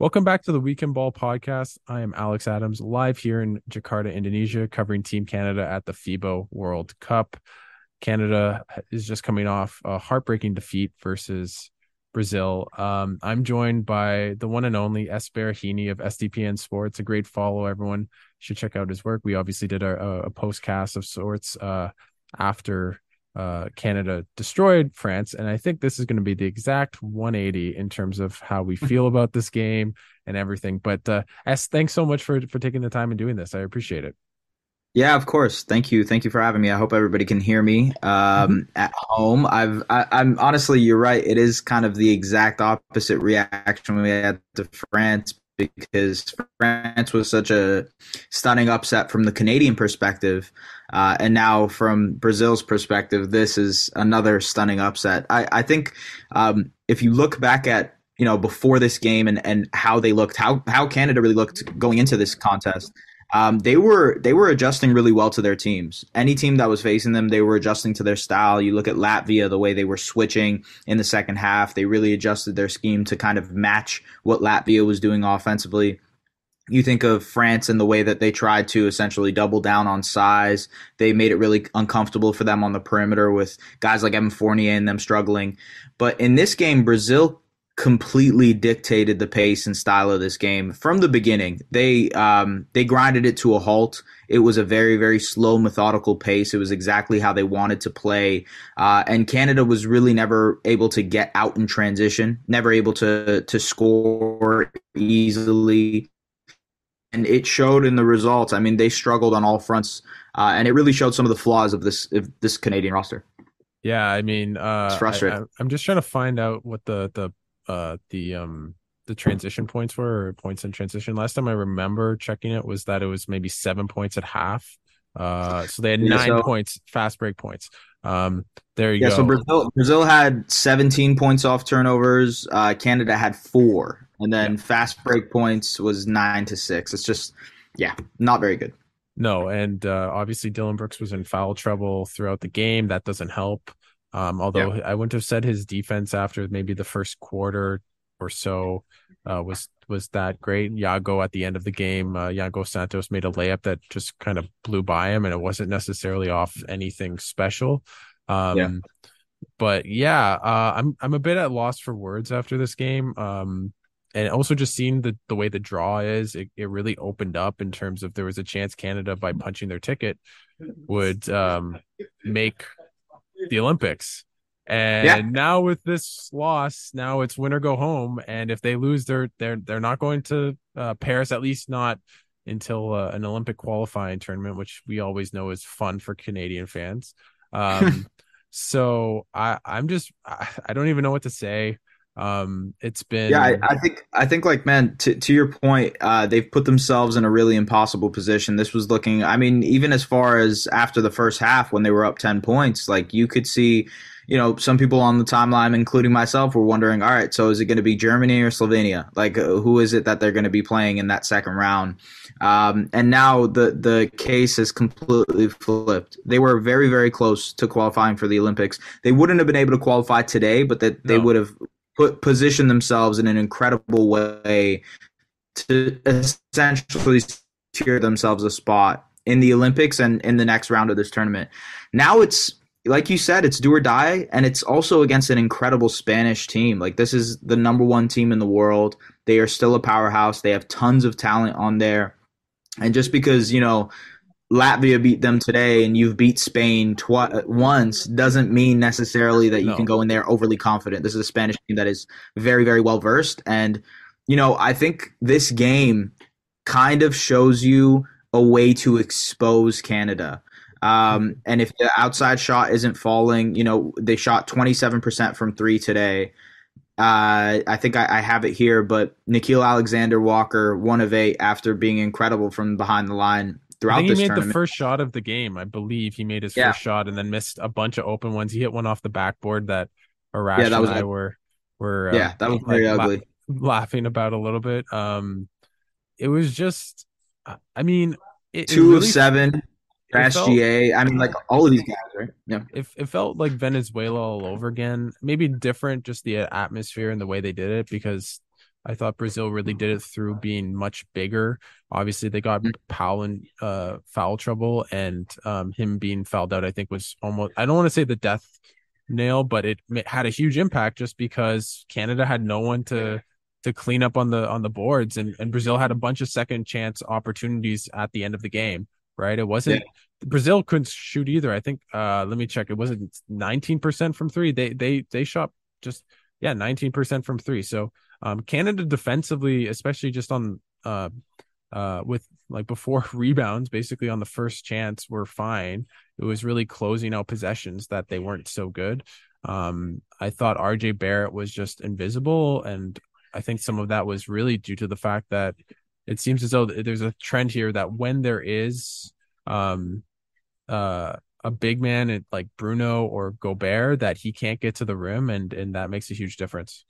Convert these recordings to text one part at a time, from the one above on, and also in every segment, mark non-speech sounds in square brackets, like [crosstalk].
Welcome back to the We CAN Ball podcast. I am Alex Adams, live here in Jakarta, Indonesia, covering Team Canada at the FIBA World Cup. Canada is just coming off a heartbreaking defeat versus Brazil. Um, I'm joined by the one and only Es Baraheni of SDPN Sports. A great follow, everyone should check out his work. We obviously did a, a postcast of sorts uh, after uh, Canada destroyed France. And I think this is going to be the exact 180 in terms of how we feel [laughs] about this game and everything. But uh, Es, thanks so much for for taking the time and doing this. I appreciate it. Yeah, of course. Thank you. Thank you for having me. I hope everybody can hear me um, mm-hmm. at home. I've, I, I'm honestly, you're right. It is kind of the exact opposite reaction we had to France because France was such a stunning upset from the Canadian perspective. Uh, and now, from Brazil's perspective, this is another stunning upset. I, I think um, if you look back at you know before this game and, and how they looked, how how Canada really looked going into this contest, um, they were they were adjusting really well to their teams. Any team that was facing them, they were adjusting to their style. You look at Latvia, the way they were switching in the second half, they really adjusted their scheme to kind of match what Latvia was doing offensively you think of France and the way that they tried to essentially double down on size. They made it really uncomfortable for them on the perimeter with guys like Evan Fournier and them struggling. But in this game, Brazil completely dictated the pace and style of this game from the beginning. They um, they grinded it to a halt. It was a very very slow, methodical pace. It was exactly how they wanted to play. Uh, and Canada was really never able to get out in transition, never able to to score easily and it showed in the results. I mean, they struggled on all fronts, uh, and it really showed some of the flaws of this of this Canadian roster. Yeah, I mean, uh, it's frustrating. I, am just trying to find out what the the uh, the um the transition points were, or points in transition. Last time I remember checking it was that it was maybe seven points at half. Uh, so they had nine so, points, fast break points. Um, there you yeah, go. So Brazil, Brazil had 17 points off turnovers. Uh, Canada had four and then yeah. fast break points was nine to six. It's just, yeah, not very good. No, and uh, obviously Dylan Brooks was in foul trouble throughout the game. That doesn't help. Um, although yeah. I wouldn't have said his defense after maybe the first quarter or so uh, was was that great. Yago at the end of the game, uh, Yago Santos made a layup that just kind of blew by him, and it wasn't necessarily off anything special. Um, yeah. But yeah, uh, I'm I'm a bit at loss for words after this game. Um, and also just seeing the the way the draw is, it, it really opened up in terms of there was a chance Canada by punching their ticket would um, make the Olympics. And yeah. now with this loss, now it's win or go home. And if they lose, they're they're they're not going to uh, Paris, at least not until uh, an Olympic qualifying tournament, which we always know is fun for Canadian fans. Um, [laughs] so I I'm just I, I don't even know what to say. Um, it's been yeah. I, I, think I think like man, to to your point, uh, they've put themselves in a really impossible position. This was looking. I mean, even as far as after the first half when they were up ten points, like you could see. You know, some people on the timeline, including myself, were wondering, all right, so is it going to be Germany or Slovenia? Like, uh, who is it that they're going to be playing in that second round? Um, and now the the case is completely flipped. They were very very close to qualifying for the Olympics. They wouldn't have been able to qualify today, but that they no. would have put position themselves in an incredible way to essentially secure themselves a spot in the Olympics and in the next round of this tournament. Now it's like you said, it's do or die, and it's also against an incredible Spanish team. Like this is the number one team in the world. They are still a powerhouse. They have tons of talent on there, and just because you know Latvia beat them today and you've beat Spain twi- once doesn't mean necessarily that you no. can go in there overly confident. This is a Spanish team that is very, very well versed. And, you know, I think this game kind of shows you a way to expose Canada. Um, and if the outside shot isn't falling, you know, they shot 27% from three today. Uh, I think I, I, have it here, but Nickeil Alexander Walker, one of eight after being incredible from behind the line throughout he made tournament. the first shot of the game. I believe he made his yeah. first shot and then missed a bunch of open ones. He hit one off the backboard that Arash yeah, that was and I were were uh, yeah, that was very like, ugly. La- laughing about a little bit. Um, it was just, I mean, it, two it really, of seven SGA. I mean, like all of these guys, right? Yeah. It, it felt like Venezuela all over again. Maybe different, just the atmosphere and the way they did it, because I thought Brazil really did it through being much bigger. Obviously, they got mm-hmm. Powell in uh, foul trouble, and um, him being fouled out, I think, was almost, I don't want to say the death nail, but it had a huge impact just because Canada had no one to to clean up on the on the boards and, and Brazil had a bunch of second chance opportunities at the end of the game right? It wasn't yeah. Brazil couldn't shoot either. I think uh let me check. It wasn't 19% from 3. They they they shot just yeah, 19% from 3. So um Canada defensively, especially just on uh uh with like before [laughs] rebounds basically on the first chance were fine. It was really closing out possessions that they weren't so good. Um I thought RJ Barrett was just invisible and I think some of that was really due to the fact that it seems as though there's a trend here that when there is um uh a big man like Bruno or Gobert that he can't get to the rim and and that makes a huge difference.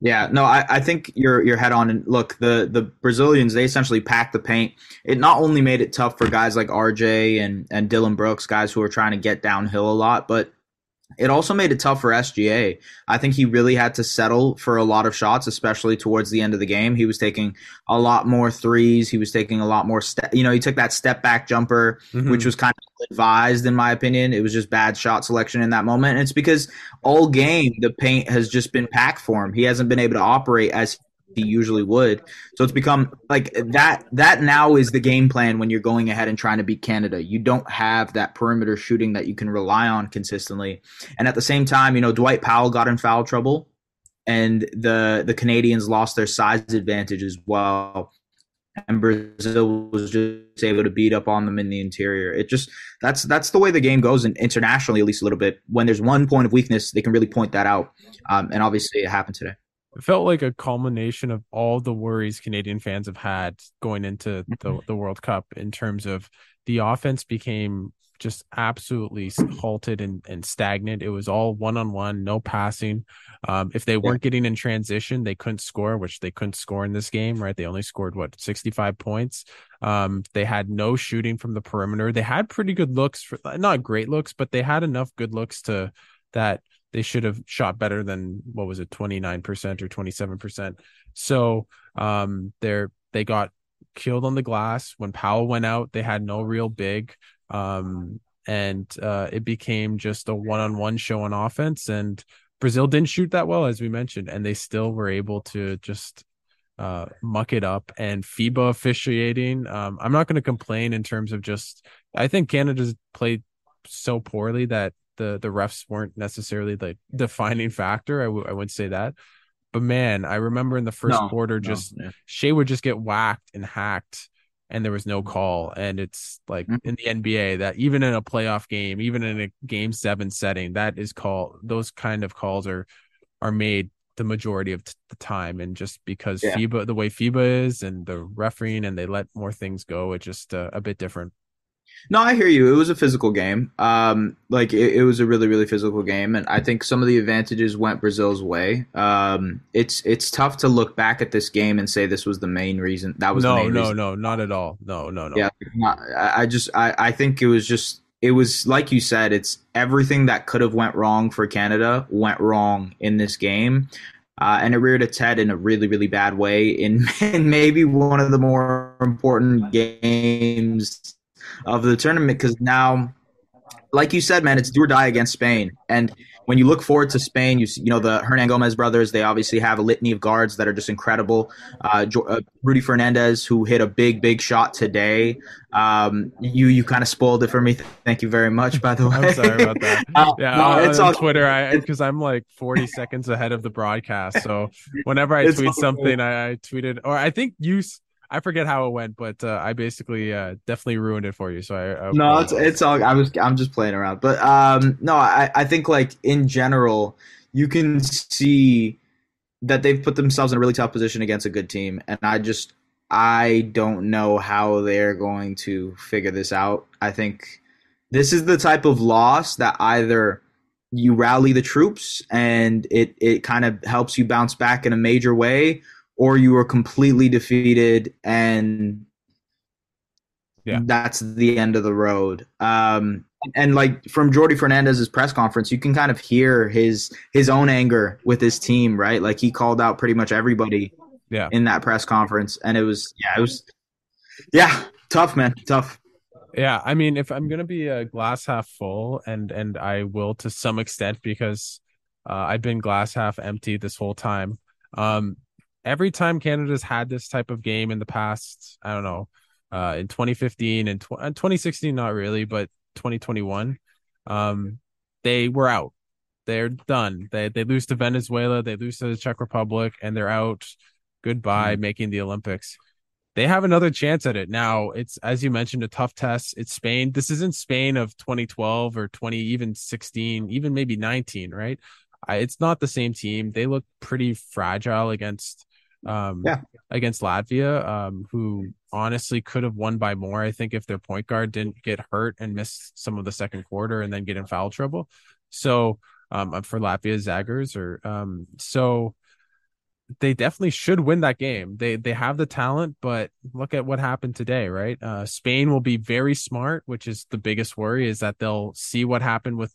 Yeah, no, I, I think you're you're head on. And look, the the Brazilians they essentially packed the paint. It not only made it tough for guys like RJ and and Dylan Brooks, guys who are trying to get downhill a lot, but it also made it tough for SGA. I think he really had to settle for a lot of shots, especially towards the end of the game. He was taking a lot more threes. He was taking a lot more step. You know, he took that step back jumper, mm-hmm. which was kind of advised, in my opinion. It was just bad shot selection in that moment. And it's because all game the paint has just been packed for him. He hasn't been able to operate as he usually would. So it's become like that. That now is the game plan when you're going ahead and trying to beat Canada. You don't have that perimeter shooting that you can rely on consistently. And at the same time, you know, Dwight Powell got in foul trouble, and the the Canadians lost their size advantage as well. And Brazil was just able to beat up on them in the interior. It just that's that's the way the game goes, and internationally at least a little bit. When there's one point of weakness, they can really point that out. Um, and obviously, it happened today it felt like a culmination of all the worries Canadian fans have had going into the, mm-hmm. the World Cup in terms of the offense became just absolutely halted and, and stagnant. It was all one on one, no passing. Um, if they weren't yeah. getting in transition, they couldn't score, which they couldn't score in this game, right? They only scored what 65 points. Um, they had no shooting from the perimeter. They had pretty good looks for not great looks, but they had enough good looks to that they should have shot better than what was it 29% or 27% so um they're they got killed on the glass. When powell went out they had no real big um and uh it became just a one-on-one show on offense. And brazil didn't shoot that well as we mentioned and they still were able to just uh, muck it up. And FIBA officiating. Um, I'm not going to complain in terms of just, I think Canada's played so poorly that the the refs weren't necessarily the defining factor. I, w- I wouldn't say that, but man, I remember in the first no, quarter, just no, yeah. Shai would just get whacked and hacked, and there was no call. And it's like mm-hmm. in the NBA that even in a playoff game, even in a game seven setting, that is called. Those kind of calls are are made the majority of t- the time, and just because yeah. FIBA, the way FIBA is, and the refereeing, and they let more things go, it's just uh, a bit different. No, I hear you. It was a physical game. Um, like it, it, was a really, really physical game, and I think some of the advantages went Brazil's way. Um, it's it's tough to look back at this game and say this was the main reason. That was no, no, reason. no, not at all. No, no, no. Yeah, not, I just I, I think it was just it was like you said. It's everything that could have went wrong for Canada went wrong in this game. Uh, and it reared its head in a really, really bad way in, [laughs] in maybe one of the more important games of the tournament because now, like you said, man, it's do or die against Spain. And when you look forward to Spain, you see, you know the Hernangomez brothers. They obviously have a litany of guards that are just incredible. Uh, uh, Rudy Fernandez, who hit a big, big shot today. Um, you you kind of spoiled it for me. Thank you very much. By the [laughs] way, I'm sorry about that. [laughs] uh, yeah, no, it's on all, Twitter. I because I'm like 40 seconds ahead of the broadcast. So [laughs] whenever I tweet something, I, I tweeted, or I think you I forget how it went, but uh, I basically uh, definitely ruined it for you. So I, I no, it's it's all. I was I'm just playing around, but um, no, I I think like in general, you can see that they've put themselves in a really tough position against a good team, and I just I don't know how they're going to figure this out. I think this is the type of loss that either you rally the troops and it it kind of helps you bounce back in a major way, or you are completely defeated and yeah. that's the end of the road. Um, and like from Jordi Fernandez's press conference, you can kind of hear his his own anger with his team, right? Like he called out pretty much everybody yeah. in that press conference. And it was yeah, it was yeah, tough, man. Tough. Yeah, I mean, if I'm gonna be a glass half full, and and I will to some extent because uh, I've been glass half empty this whole time. Um, every time Canada's had this type of game in the past, I don't know, uh, in 2015 and, tw- uh, 2016, not really, but 2021, um, they were out. They're done. They they lose to Venezuela, they lose to the Czech Republic, and they're out. Goodbye, mm-hmm. making the Olympics. They have another chance at it now. It's as you mentioned, a tough test. It's Spain. This isn't Spain of 2012 or 20, even 16, even maybe 19, right? I, it's not the same team. They look pretty fragile against um yeah. against Latvia, um, who honestly could have won by more. I think if their point guard didn't get hurt and miss some of the second quarter and then get in foul trouble. So um for Latvia Zagars or um so they definitely should win that game. They they have the talent, but look at what happened today, right? Uh, Spain will be very smart, which is the biggest worry is that they'll see what happened with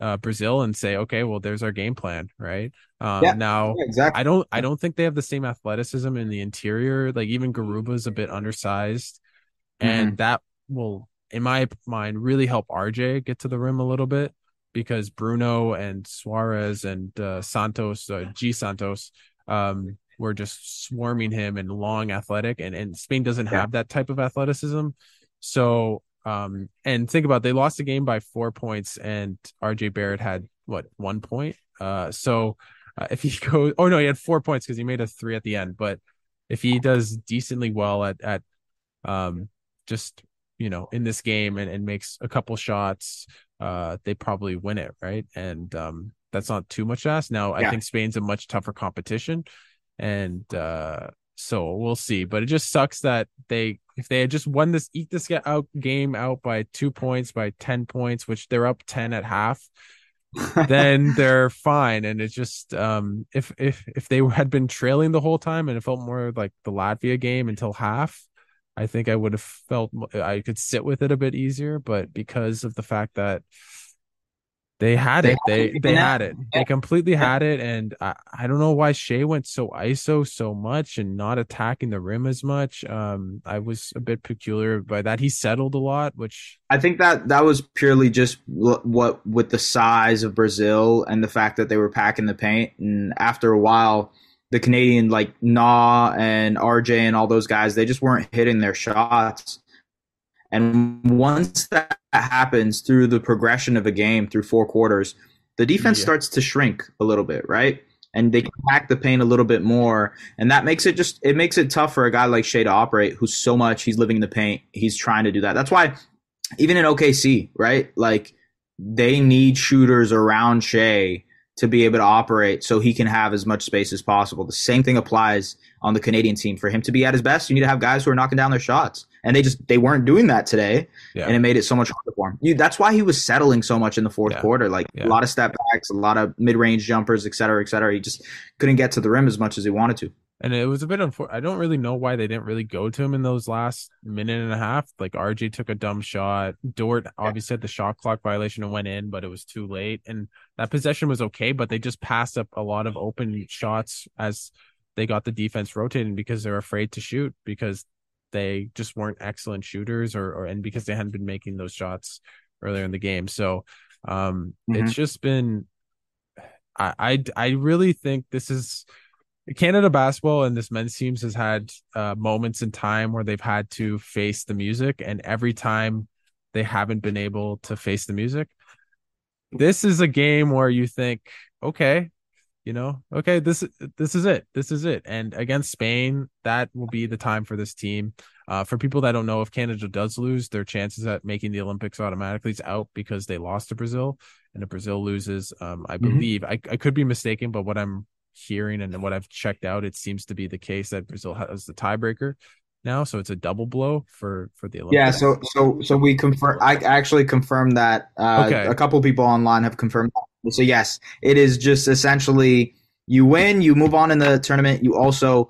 uh, Brazil and say, okay, well, there's our game plan, right? Um, yeah, now, yeah, exactly. I don't, I don't think they have the same athleticism in the interior. Like even Garuba is a bit undersized, mm-hmm. and that will, in my mind, really help RJ get to the rim a little bit because Bruno and Suarez and uh, Santos, uh, G Santos, um, were just swarming him and long athletic, and and Spain doesn't yeah. have that type of athleticism. So um, and think about they lost the game by four points, and RJ Barrett had what one point. Uh, so uh, if he [laughs] goes, oh no, he had four points because he made a three at the end. But if he does decently well at at um, just you know in this game and, and makes a couple shots, uh, they probably win it, right? And um, that's not too much to ask. Now yeah. I think Spain's a much tougher competition, and uh, so we'll see. But it just sucks that they if they had just won this eat this out game out by two points by 10 points which they're up 10 at half then [laughs] they're fine. And it's just um if if if they had been trailing the whole time and it felt more like the latvia game until half i think i would have felt i could sit with it a bit easier. But because of the fact that they had it. They they had it. They completely had it, and I, I don't know why Shai went so ISO so much and not attacking the rim as much. Um, I was a bit peculiar by that. He settled a lot, which I think that that was purely just what with the size of Brazil and the fact that they were packing the paint, and after a while, the Canadian like Nah and RJ and all those guys, they just weren't hitting their shots. And once that happens through the progression of a game through four quarters, the defense yeah. starts to shrink a little bit, right? And they can pack the paint a little bit more, and that makes it just it makes it tough for a guy like Shai to operate, who's so much he's living in the paint. He's trying to do that. That's why even in OKC, right? Like they need shooters around Shai to be able to operate so he can have as much space as possible. The same thing applies on the Canadian team. For him to be at his best, you need to have guys who are knocking down their shots and they just they weren't doing that today, yeah. and it made it so much harder for him. You, that's why he was settling so much in the fourth yeah. quarter, like yeah. a lot of step backs, a lot of mid range jumpers, et cetera, et cetera. He just couldn't get to the rim as much as he wanted to. And it was a bit unfortunate. I don't really know why they didn't really go to him in those last minute and a half. Like RJ took a dumb shot. Dort obviously had the shot clock violation and went in, but it was too late. And that possession was okay, but they just passed up a lot of open shots as they got the defense rotating because they're afraid to shoot because they just weren't excellent shooters or, or and because they hadn't been making those shots earlier in the game. So um mm-hmm. it's just been I, I I really think this is Canada basketball and this men's teams has had uh, moments in time where they've had to face the music, and every time they haven't been able to face the music. This is a game where you think, okay, you know, okay, this this is it. This is it. And against Spain, that will be the time for this team. Uh, for people that don't know, if Canada does lose, their chances at making the Olympics automatically is out because they lost to Brazil. And if Brazil loses, um, I mm-hmm. believe I, I could be mistaken, but what I'm hearing and what I've checked out, it seems to be the case that Brazil has the tiebreaker now, so it's a double blow for for the Olympics. Yeah, so so so we confirm. I actually confirmed that. Uh, okay. A couple people online have confirmed. That. So yes, it is just essentially you win, you move on in the tournament. You also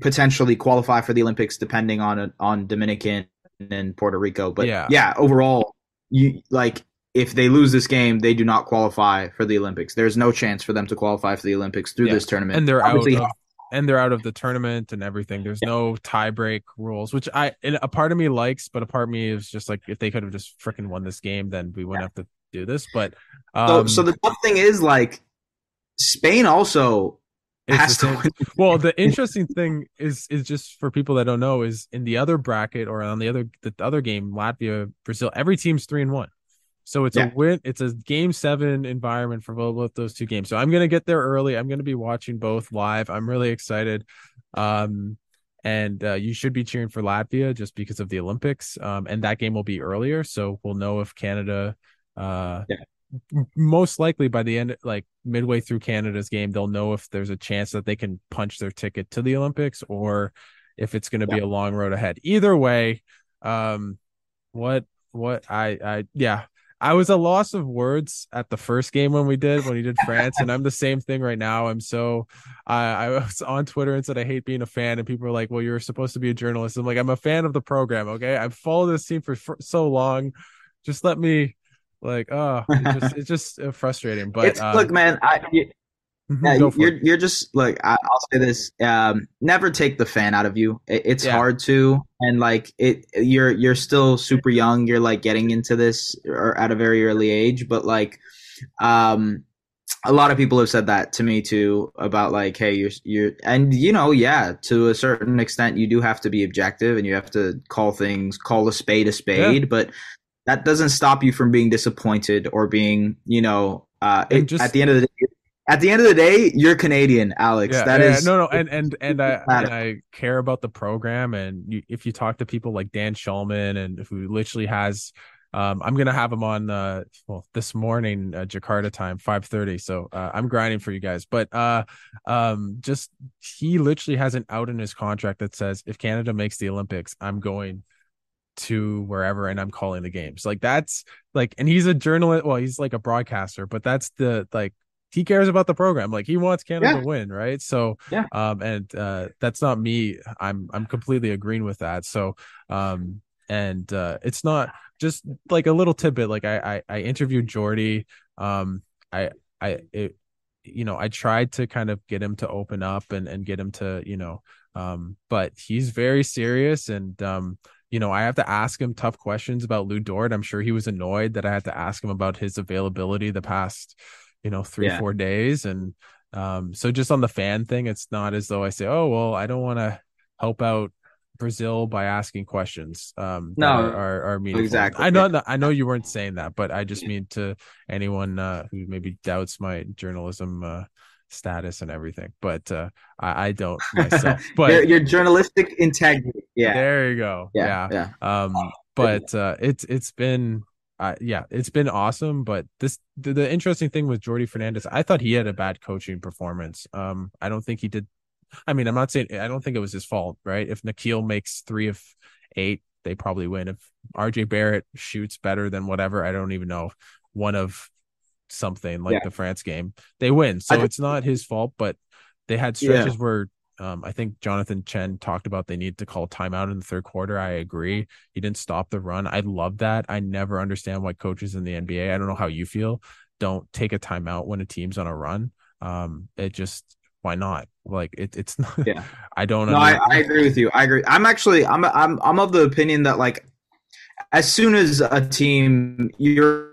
potentially qualify for the Olympics, depending on on Dominican and Puerto Rico. But yeah, yeah overall, you like if they lose this game, they do not qualify for the Olympics. There's no chance for them to qualify for the Olympics through yeah. this tournament. And they're Obviously, out of and they're out of the tournament and everything. There's yeah. no tiebreak rules, which I a part of me likes, but a part of me is just like if they could have just freaking won this game, then we wouldn't yeah. have to do this. But um, so, so the tough thing is like Spain also has to win. [laughs] well, the interesting thing is is just for people that don't know is in the other bracket or on the other the other game, Latvia, Brazil, every team's three and one. So it's yeah. a win. It's a game seven environment for both those two games. So I'm gonna get there early. I'm gonna be watching both live. I'm really excited. Um, and uh, you should be cheering for Latvia just because of the Olympics. Um, and that game will be earlier, so we'll know if Canada. Uh, yeah. most likely by the end, like midway through Canada's game, they'll know if there's a chance that they can punch their ticket to the Olympics or if it's going to yeah. be a long road ahead. Either way, um, what what I I yeah I was a loss of words at the first game when we did when we did France, and I'm the same thing right now. I'm so I I was on Twitter and said I hate being a fan, and people are like, "Well, you're supposed to be a journalist." I'm like, I'm a fan of the program. Okay, I've followed this team for, for so long. Just let me like oh it's just, [laughs] it's just uh, frustrating but it's, um, look man I, Mm-hmm. Yeah, you're it. you're just like I, will say this: um, never take the fan out of you. It, it's yeah. hard to, and like it, you're you're still super young. You're like getting into this or at a very early age, but like, um, a lot of people have said that to me too about like, hey, you're you're, and you know, yeah, to a certain extent, you do have to be objective and you have to call things, call a spade a spade, yeah. but that doesn't stop you from being disappointed or being, you know, uh, it, just, at the end of the day at the end of the day, you're Canadian, Alex. Yeah, that yeah, is no, no, and and and I [laughs] and I care about the program. And you, if you talk to people like Dan Shulman, and who literally has, um, I'm gonna have him on uh, well this morning, uh, Jakarta time, five thirty. So uh, I'm grinding for you guys. But uh, um, just he literally has an out in his contract that says if Canada makes the Olympics, I'm going to wherever and I'm calling the games. Like that's like and he's a journalist well he's like a broadcaster but that's the like he cares about the program. Like he wants Canada yeah. to win, right? So yeah. um and uh that's not me. I'm I'm completely agreeing with that. So um and uh it's not just like a little tidbit. Like I I, I interviewed Jordi. Um I I it, you know, I tried to kind of get him to open up and and get him to, you know, um, but he's very serious and um you know, I have to ask him tough questions about Lu Dort. I'm sure he was annoyed that I had to ask him about his availability the past you know three yeah. four days and um so just on the fan thing it's not as though i say oh well i don't want to help out brazil by asking questions um no are, are meaningful. exactly i know i know you weren't saying that but i just mean to anyone uh who maybe doubts my journalism uh status and everything but uh i, I don't [laughs] myself but your, your journalistic integrity yeah there you go yeah yeah, yeah. um [laughs] but uh it's it's been uh, yeah, it's been awesome. But this the, the, interesting thing with Jordi Fernandez, I thought he had a bad coaching performance. Um, I don't think he did. I mean, I'm not saying I don't think it was his fault, right? If Nickeil makes three of eight, they probably win. If RJ Barrett shoots better than whatever, I don't even know one of something like yeah. the France game, they win. So it's not his fault, but they had stretches yeah. where um, I think Jonathan Chen talked about they need to call timeout in the third quarter. I agree. He didn't stop the run. I love that. I never understand why coaches in the NBA, I don't know how you feel, don't take a timeout when a team's on a run. Um, it just why not? Like it, it's not. Yeah. [laughs] I don't. No, I, I, agree with you. I agree. I'm actually I'm I'm I'm of the opinion that like as soon as a team you're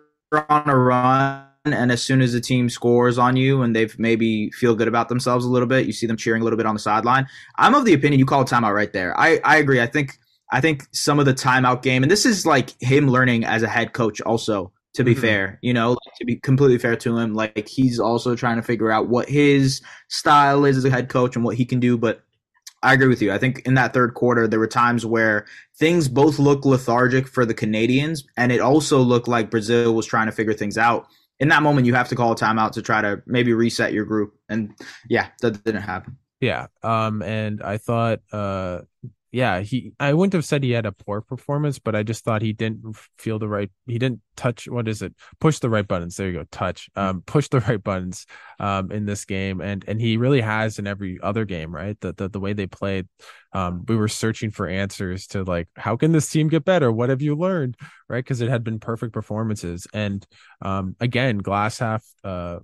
on a run and as soon as the team scores on you and they've maybe feel good about themselves a little bit, you see them cheering a little bit on the sideline. I'm of the opinion you call a timeout right there. I, I agree. I think I think some of the timeout game, and this is like him learning as a head coach also To be mm-hmm. fair, you know, like, to be completely fair to him, like he's also trying to figure out what his style is as a head coach and what he can do. But I agree with you. I think in that third quarter, there were times where things both looked lethargic for the Canadians, and it also looked like Brazil was trying to figure things out. In that moment, you have to call a timeout to try to maybe reset your group. And yeah, that didn't happen. Yeah. Um, and I thought uh yeah, he I wouldn't have said he had a poor performance, but I just thought he didn't feel the right he didn't touch what is it? Push the right buttons. There you go. Touch. Um push the right buttons um in this game and and he really has in every other game, right? The the, the way they played um we were searching for answers to like how can this team get better? What have you learned? Right? Because it had been perfect performances and um again, glass half uh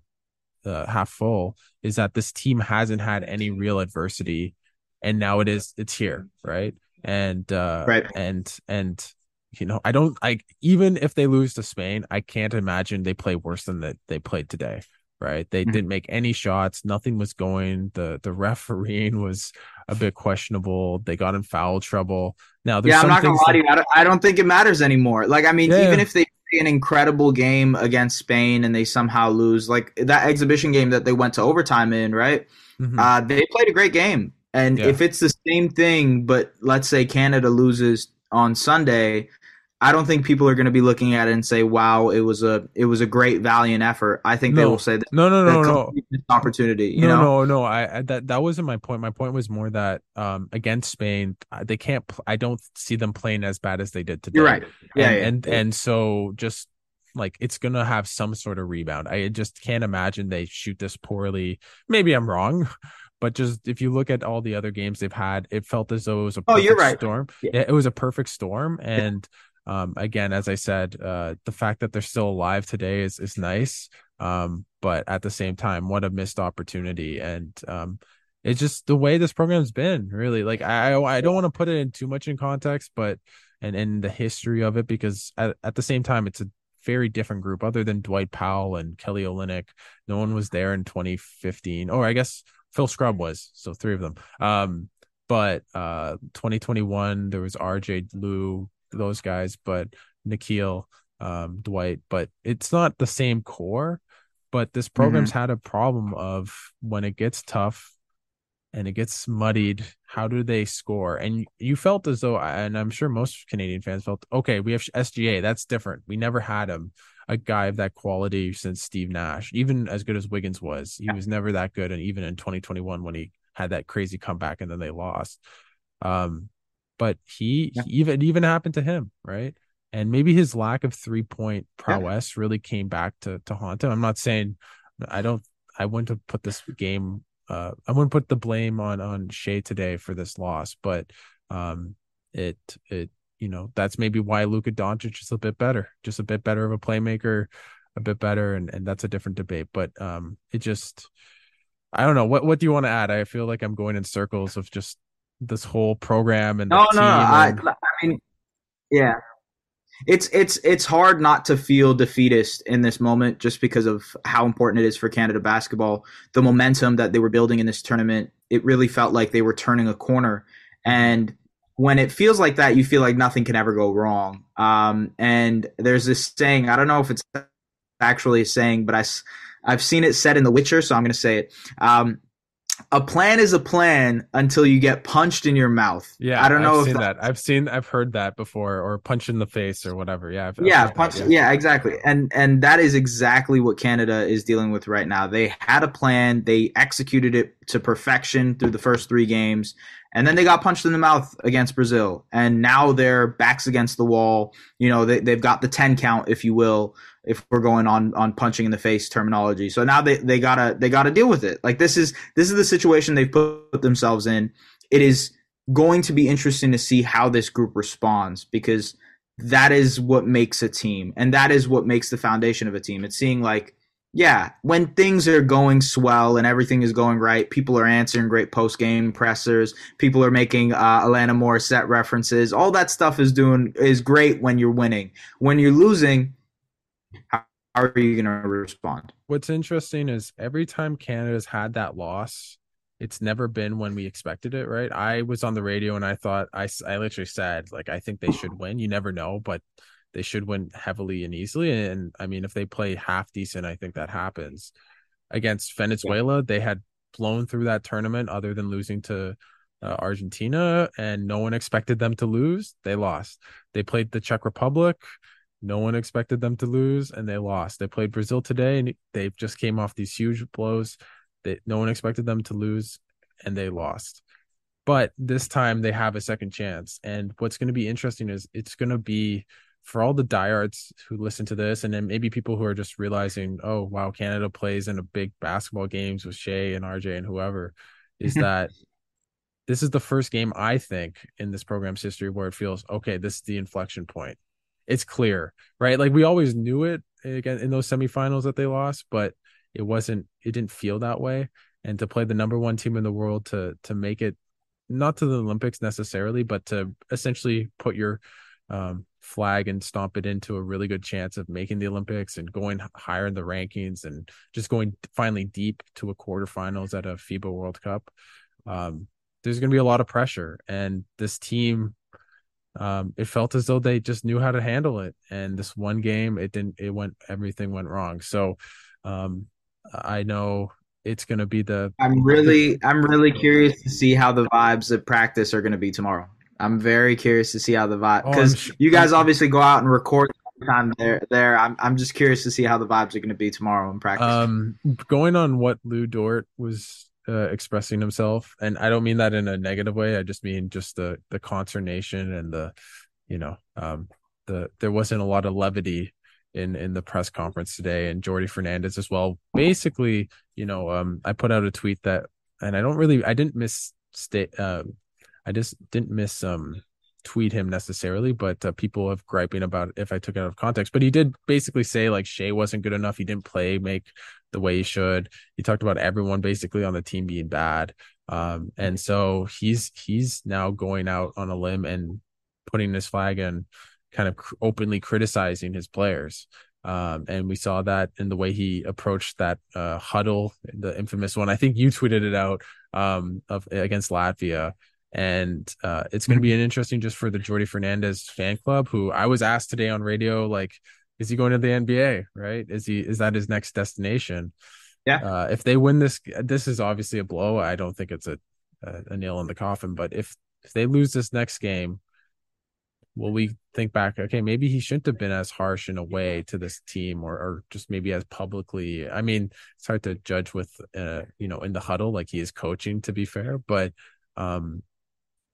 uh, half full is that this team hasn't had any real adversity and now it is it's here right and uh right and and you know i don't i even if they lose to spain i can't imagine they play worse than that they played today right they mm-hmm. didn't make any shots nothing was going the the refereeing was a bit questionable they got in foul trouble now yeah i'm not gonna lie to you I don't, I don't think it matters anymore like i mean yeah. even if they play an incredible game against Spain and they somehow lose, like that exhibition game that they went to overtime in, right? Mm-hmm. Uh, they played a great game. And yeah. if it's the same thing, but let's say Canada loses on Sunday, I don't think people are going to be looking at it and say, "Wow, it was a it was a great valiant effort." I think no. they will say, that, "No, no, no, no, opportunity." No, know? no, no. I, I that that wasn't my point. My point was more that um against Spain, they can't. I don't see them playing as bad as they did today. You're right. Yeah, and yeah, and, yeah. and so just like it's gonna have some sort of rebound. I just can't imagine they shoot this poorly. Maybe I'm wrong, but just if you look at all the other games they've had, it felt as though it was a oh, you're right. storm. Yeah. yeah. it was a perfect storm. And um, again, as I said, uh, the fact that they're still alive today is is nice. Um, but at the same time, what a missed opportunity. And um, it's just the way this program's been really like I I don't want to put it in too much in context, but and in the history of it because at, at the same time it's a very different group other than Dwight Powell and Kelly Olynyk. No one was there in 2015. Or I guess Phil Scrubb was, so three of them. Um, but uh, 2021 there was RJ Lu, those guys, but Nickeil, um, Dwight, but it's not the same core. But this program's mm-hmm. had a problem of when it gets tough and it gets muddied, how do they score? And you felt as though, and I'm sure most Canadian fans felt, okay, we have SGA, that's different. We never had him a guy of that quality since Steve Nash, even as good as Wiggins was. He was never that good. And even in 2021, when he had that crazy comeback and then they lost. Um, but he, yeah. he even, even happened to him, right? And maybe his lack of three point prowess yeah. really came back to, to haunt him. I'm not saying I don't, I wouldn't have put this game, uh, I wouldn't put the blame on, on Shai today for this loss, but, um, it, it, you know, that's maybe why Luka Doncic is a bit better, just a bit better of a playmaker, a bit better, and and that's a different debate. But um, it just, I don't know. What what do you want to add? I feel like I'm going in circles of just this whole program and no, no. I, I mean, yeah, it's it's it's hard not to feel defeatist in this moment just because of how important it is for Canada basketball. The momentum that they were building in this tournament, it really felt like they were turning a corner. And when it feels like that, you feel like nothing can ever go wrong. Um, and there's this saying, I don't know if it's actually a saying, but I, I've seen it said in The Witcher, so I'm going to say it. Um, a plan is a plan until you get punched in your mouth. Yeah, I don't know I've if that, that, I've seen, I've heard that before, or punch in the face or whatever. Yeah, I've, yeah, I've punch. That, yeah. yeah, exactly. And and that is exactly what Canada is dealing with right now. They had a plan, they executed it to perfection through the first three games, and then they got punched in the mouth against Brazil, and now they're backs against the wall. You know, they, they've got the ten count, if you will, if we're going on on punching in the face terminology. So now they they gotta they gotta deal with it. Like this is this is the situation they've put themselves in. It is going to be interesting to see how this group responds because that is what makes a team, and that is what makes the foundation of a team. It's seeing like yeah, when things are going swell and everything is going right, people are answering great post game pressers. People are making uh, Alanis Morissette references. All that stuff is doing is great when you're winning. When you're losing, how are you going to respond? What's interesting is every time Canada's had that loss, it's never been when we expected it. Right? I was on the radio and I thought I I literally said like I think they should win. You never know, but they should win heavily and easily. And I mean, if they play half decent, I think that happens. Against Venezuela, yeah. they had blown through that tournament other than losing to uh, Argentina, and no one expected them to lose. They lost. They played the Czech Republic. No one expected them to lose, and they lost. They played Brazil today, and they just came off these huge blows. That no one expected them to lose, and they lost. But this time they have a second chance. And what's going to be interesting is it's going to be for all the diehards who listen to this, and then maybe people who are just realizing, oh wow, Canada plays in a big basketball games with Shai and RJ and whoever, is mm-hmm. that this is the first game I think in this program's history where it feels okay. This is the inflection point. It's clear, right? Like we always knew it again in those semifinals that they lost, but it wasn't. It didn't feel that way. And to play the number one team in the world to to make it not to the Olympics necessarily, but to essentially put your um, flag and stomp it into a really good chance of making the Olympics and going higher in the rankings and just going finally deep to a quarterfinals at a FIBA World Cup. Um, there's going to be a lot of pressure, and this team, um, it felt as though they just knew how to handle it. And this one game, it didn't. It went. Everything went wrong. So, um, I know it's going to be the. I'm really, I'm really curious to see how the vibes at practice are going to be tomorrow. I'm very curious to see how the vibe because oh, sure. you guys obviously go out and record time there. There, I'm I'm just curious to see how the vibes are going to be tomorrow in practice. Um, going on what Lu Dort was uh, expressing himself, and I don't mean that in a negative way. I just mean just the the consternation and the, you know, um, the there wasn't a lot of levity in in the press conference today, and Jordi Fernandez as well. Basically, you know, um, I put out a tweet that, and I don't really, I didn't miss state. Uh, I just didn't miss um tweet him necessarily, but uh, people have griping about if I took it out of context. But he did basically say like Shai wasn't good enough. He didn't play make the way he should. He talked about everyone basically on the team being bad. Um, and so he's he's now going out on a limb and putting his flag and kind of openly criticizing his players. Um, and we saw that in the way he approached that uh, huddle, the infamous one. I think you tweeted it out um, of against Latvia and uh, it's going to be an interesting just for the Jordi Fernandez fan club, who I was asked today on radio, like, is he going to the NBA? Right? Is he? Is that his next destination? Yeah. Uh, if they win this, this is obviously a blow. I don't think it's a, a, a nail in the coffin. But if if they lose this next game, will we think back? Okay, maybe he shouldn't have been as harsh in a way to this team, or or just maybe as publicly. I mean, it's hard to judge with, uh, you know, in the huddle like he is coaching. To be fair, but um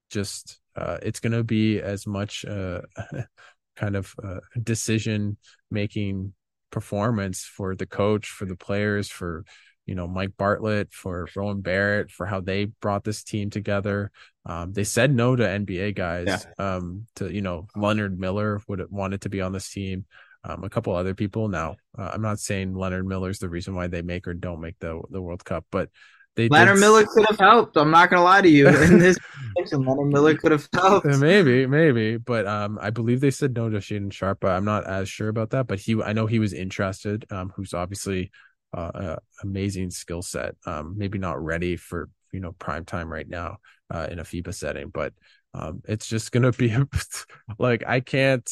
just uh, it's going to be as much uh, [laughs] kind of uh, decision making performance for the coach, for the players, for you know Mike Bartlett, for Rowan Barrett, for how they brought this team together. Um, they said no to NBA guys. Yeah. Um, to you know Leonard Miller would have wanted to be on this team. Um, a couple other people. Now, uh, I'm not saying Leonard Miller's the reason why they make or don't make the the World Cup, but they Leonard. Miller could have helped. I'm not gonna lie to you. In [laughs] this situation, Leonard Miller could have helped. Maybe, maybe, but um, I believe they said no to Shaedon Sharpe. But I'm not as sure about that. But he, I know he was interested. Um, who's obviously uh, a amazing skill set. Um, maybe not ready for you know prime time right now uh, in a FIBA setting, but um, it's just gonna be [laughs] like I can't.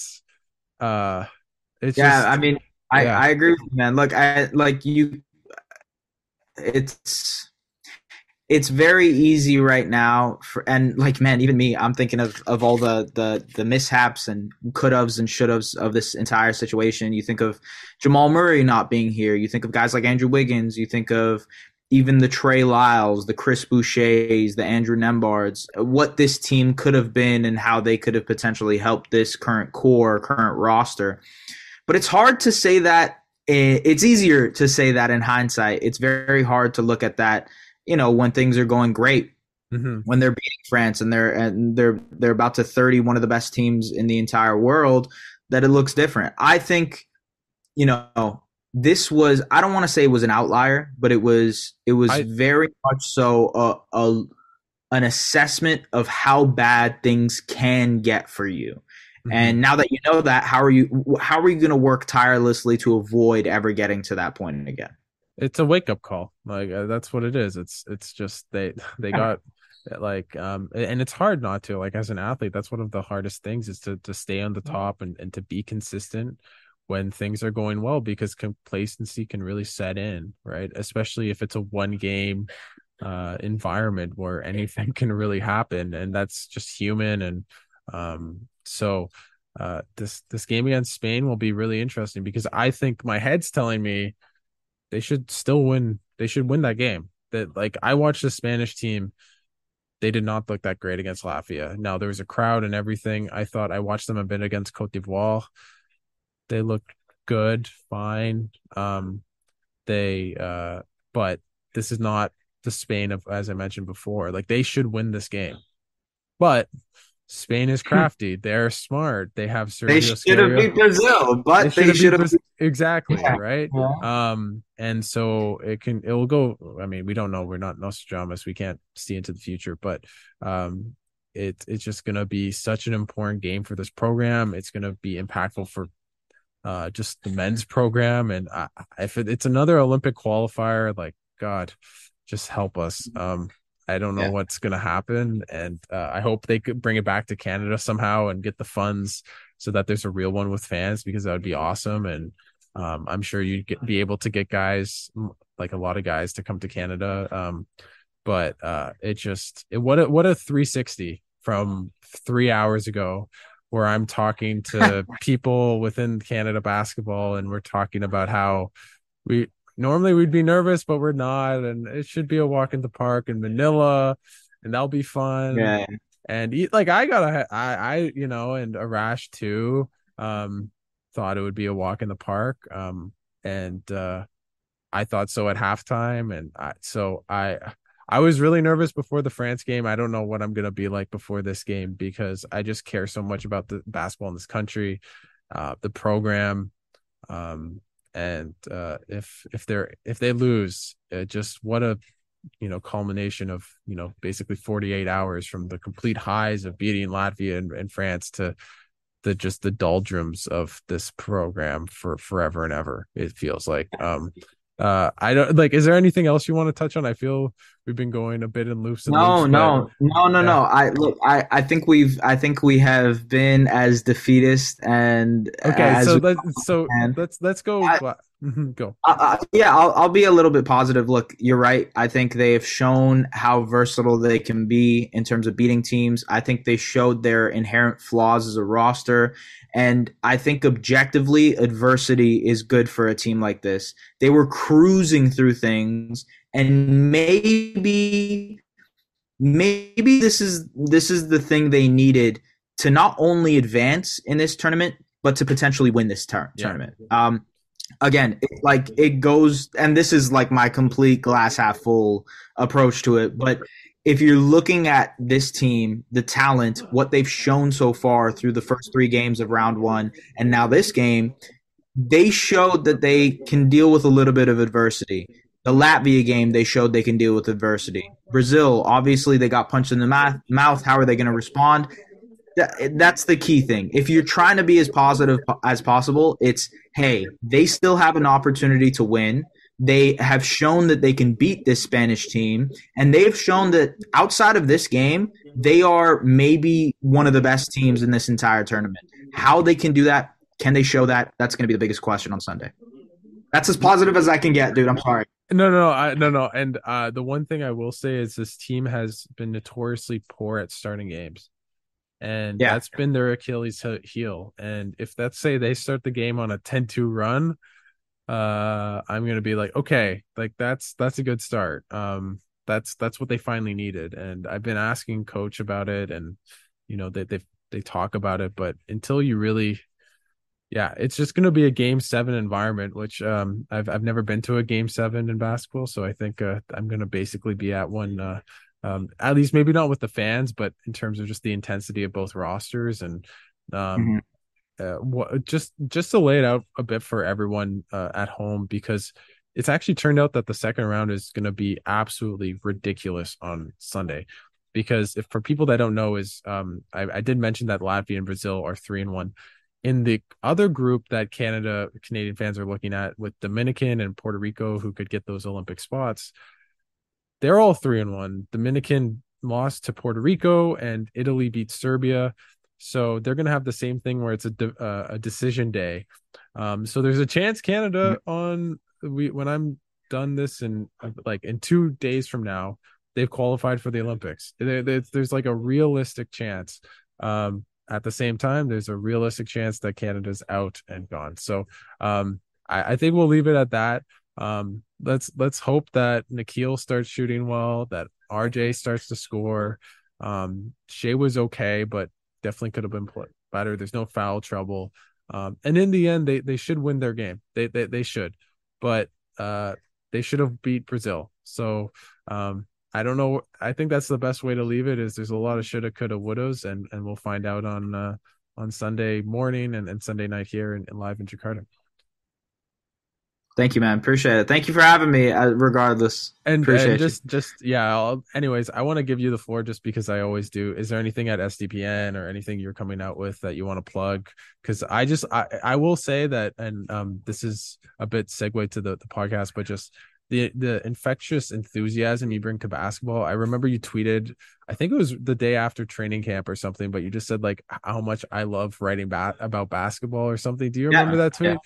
Uh, it's yeah. Just, I mean, I yeah. I agree with you, man. Look, I like you. It's it's very easy right now for and like man even me i'm thinking of of all the the the mishaps and could haves and should haves of this entire situation. You think of jamal murray not being here. You think of guys like andrew wiggins. You think of even the trey lyles the chris bouchers the andrew nembhards what this team could have been and how they could have potentially helped this current core current roster. But it's hard to say that eh, it's easier to say that in hindsight. It's very hard to look at that you know when things are going great mm-hmm. when they're beating France and they're and they're they're about to 30 one of the best teams in the entire world that it looks different. I think you know this was I don't want to say it was an outlier, but it was it was I, very much so a, a an assessment of how bad things can get for you. Mm-hmm. And now that you know that, how are you how are you going to work tirelessly to avoid ever getting to that point again? It's a wake up call. Like uh, that's what it is. It's it's just they [laughs] they got like um and it's hard not to like as an athlete that's one of the hardest things is to to stay on the top and, and to be consistent when things are going well because complacency can really set in right especially if it's a one game uh environment where anything can really happen and that's just human and um so uh this this game against Spain will be really interesting because I think my head's telling me they should still win they should win that game that like I watched the Spanish team they did not look that great against Latvia. Now there was a crowd and everything. I thought I watched them a bit against Cote d'Ivoire. They looked good, fine. Um, they uh, but this is not the Spain of as I mentioned before. Like they should win this game, but Spain is hmm. crafty. They're smart. They have Sergio They should have beat Brazil, but they should have exactly yeah. right. Yeah. Um, and so it can it will go. I mean, we don't know. We're not Nostradamus. We can't see into the future, but um, it it's just gonna be such an important game for this program. It's gonna be impactful for uh just the men's program, and I, if it, it's another Olympic qualifier, like God, just help us. Um, I don't know yeah. what's going to happen, and uh, I hope they could bring it back to Canada somehow and get the funds so that there's a real one with fans because that would be awesome. And um, I'm sure you'd get, be able to get guys like a lot of guys to come to Canada. Um, but uh, it just it, what a, what a 360 from three hours ago where I'm talking to [laughs] people within Canada basketball and we're talking about how we normally we'd be nervous, but we're not. And it should be a walk in the park in Manila, and that'll be fun. Yeah. And eat, like I got a, I, I, you know, and Arash too. Um, thought it would be a walk in the park. Um, and uh, I thought so at halftime, and I, so I. I was really nervous before the France game. I don't know what I'm going to be like before this game because I just care so much about the basketball in this country, uh, the program, um, and uh, if if they're if they lose, just what a you know culmination of you know basically 48 hours from the complete highs of beating Latvia and, and France to the just the doldrums of this program for forever and ever. It feels like. Um, uh, I don't like. Is there anything else you want to touch on? I feel we've been going a bit in loops. no, loops, no, no, no, yeah. no. I look. I I think we've. I think we have been as defeatist and okay. So let's so let's let's go. I, mm-hmm, go. Uh, yeah, I'll I'll be a little bit positive. Look, you're right. I think they have shown how versatile they can be in terms of beating teams. I think they showed their inherent flaws as a roster, and I think objectively, adversity is good for a team like this. They were cruising through things, and maybe, maybe this is this is the thing they needed to not only advance in this tournament, but to potentially win this ter- yeah. tournament. Um, again, it, like it goes, and this is like my complete glass half full approach to it, but if you're looking at this team, the talent, what they've shown so far through the first three games of round one, and now this game, they showed that they can deal with a little bit of adversity. The Latvia game, they showed they can deal with adversity. Brazil, obviously, they got punched in the mouth. How are they going to respond? That's the key thing. If you're trying to be as positive as possible, it's hey, they still have an opportunity to win. They have shown that they can beat this Spanish team, and they've shown that outside of this game, they are maybe one of the best teams in this entire tournament. How they can do that, can they show that? That's going to be the biggest question on Sunday. That's as positive as I can get, dude. I'm sorry. No, no, I, no, no. And uh, the one thing I will say is this team has been notoriously poor at starting games, and yeah. that's been their Achilles heel. And if let's say they start the game on a 10-2 run, uh i'm gonna be like okay like that's that's a good start um that's that's what they finally needed and i've been asking coach about it and you know they they they talk about it but until you really yeah it's just gonna be a game seven environment which um i've i've never been to a game seven in basketball so i think uh, i'm gonna basically be at one uh um at least maybe not with the fans but in terms of just the intensity of both rosters and um mm-hmm uh, what, just just to lay it out a bit for everyone uh, at home because it's actually turned out that the second round is going to be absolutely ridiculous on Sunday. Because if for people that don't know, is um, I, I did mention that Latvia and Brazil are three and one. In the other group that Canada Canadian fans are looking at with Dominican and Puerto Rico, who could get those Olympic spots, they're all three and one. Dominican lost to Puerto Rico, and Italy beat Serbia. So they're going to have the same thing where it's a de- uh, a decision day. Um, so there's a chance Canada on we when I'm done this in like in two days from now, they've qualified for the Olympics. there's like a realistic chance. Um, at the same time, there's a realistic chance that Canada's out and gone. So um, I, I think we'll leave it at that. Um, let's let's hope that Nickeil starts shooting well, that RJ starts to score. Um, Shai was okay, but definitely could have been better. There's no foul trouble. Um, and in the end, they they should win their game. They they they should, but uh, they should have beat Brazil. So um, I don't know. I think that's the best way to leave it. Is there's a lot of shoulda, coulda, wouldas, and and we'll find out on uh, on Sunday morning and, and Sunday night here and, and live in Jakarta. Thank you, man. Appreciate it. Thank you for having me. Uh, regardless, and, and just just yeah. I'll, anyways, I want to give you the floor just because I always do. Is there anything at SDPN or anything you're coming out with that you want to plug? Because I just I I will say that, and um, this is a bit segue to the the podcast, but just the the infectious enthusiasm you bring to basketball. I remember you tweeted, I think it was the day after training camp or something, but you just said like how much I love writing ba- about basketball or something. Do you remember yeah, that tweet? Yeah.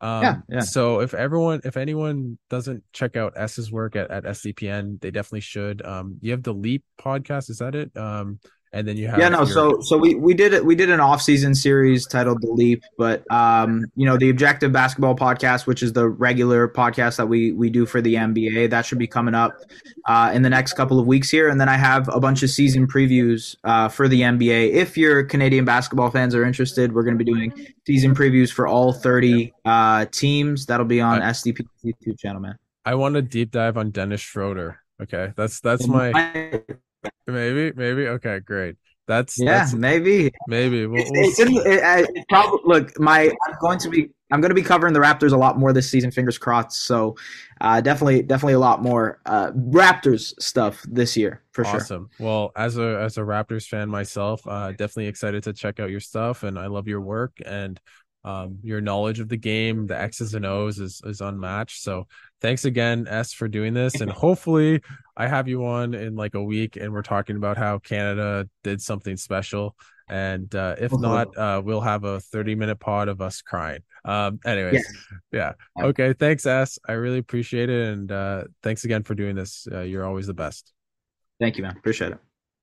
Um, yeah, yeah. So if everyone, if anyone doesn't check out Es's work at, at SDPN, they definitely should. Um, you have the Leap podcast, is that it? Um, and then you have yeah no your... so so we we did it we did an off-season series titled the leap but um you know the objective basketball podcast which is the regular podcast that we we do for the nba that should be coming up uh, in the next couple of weeks here. And then i have a bunch of season previews uh, for the nba if your canadian basketball fans are interested we're going to be doing season previews for all 30 uh, teams. That'll be on I, sdp youtube channel man. I want to deep dive on dennis schroeder okay? That's that's my Maybe, maybe. Okay, great. That's yeah, that's, maybe, maybe. We'll, we'll it's, it, it, probably look. My I'm going to be I'm going to be covering the Raptors a lot more this season. Fingers crossed. So, uh, definitely, definitely a lot more uh, Raptors stuff this year for awesome. sure. Awesome. Well, as a as a Raptors fan myself, uh, definitely excited to check out your stuff, and I love your work and um, your knowledge of the game, the X's and O's is is unmatched. So thanks again, Es, for doing this. And [laughs] hopefully I have you on in like a week and we're talking about how Canada did something special. And uh, if uh-huh. not, uh, we'll have a 30 minute pod of us crying. Um, anyways, yeah. yeah. Okay. Thanks, Es. I really appreciate it. And uh, thanks again for doing this. Uh, you're always the best. Thank you, man. Appreciate it.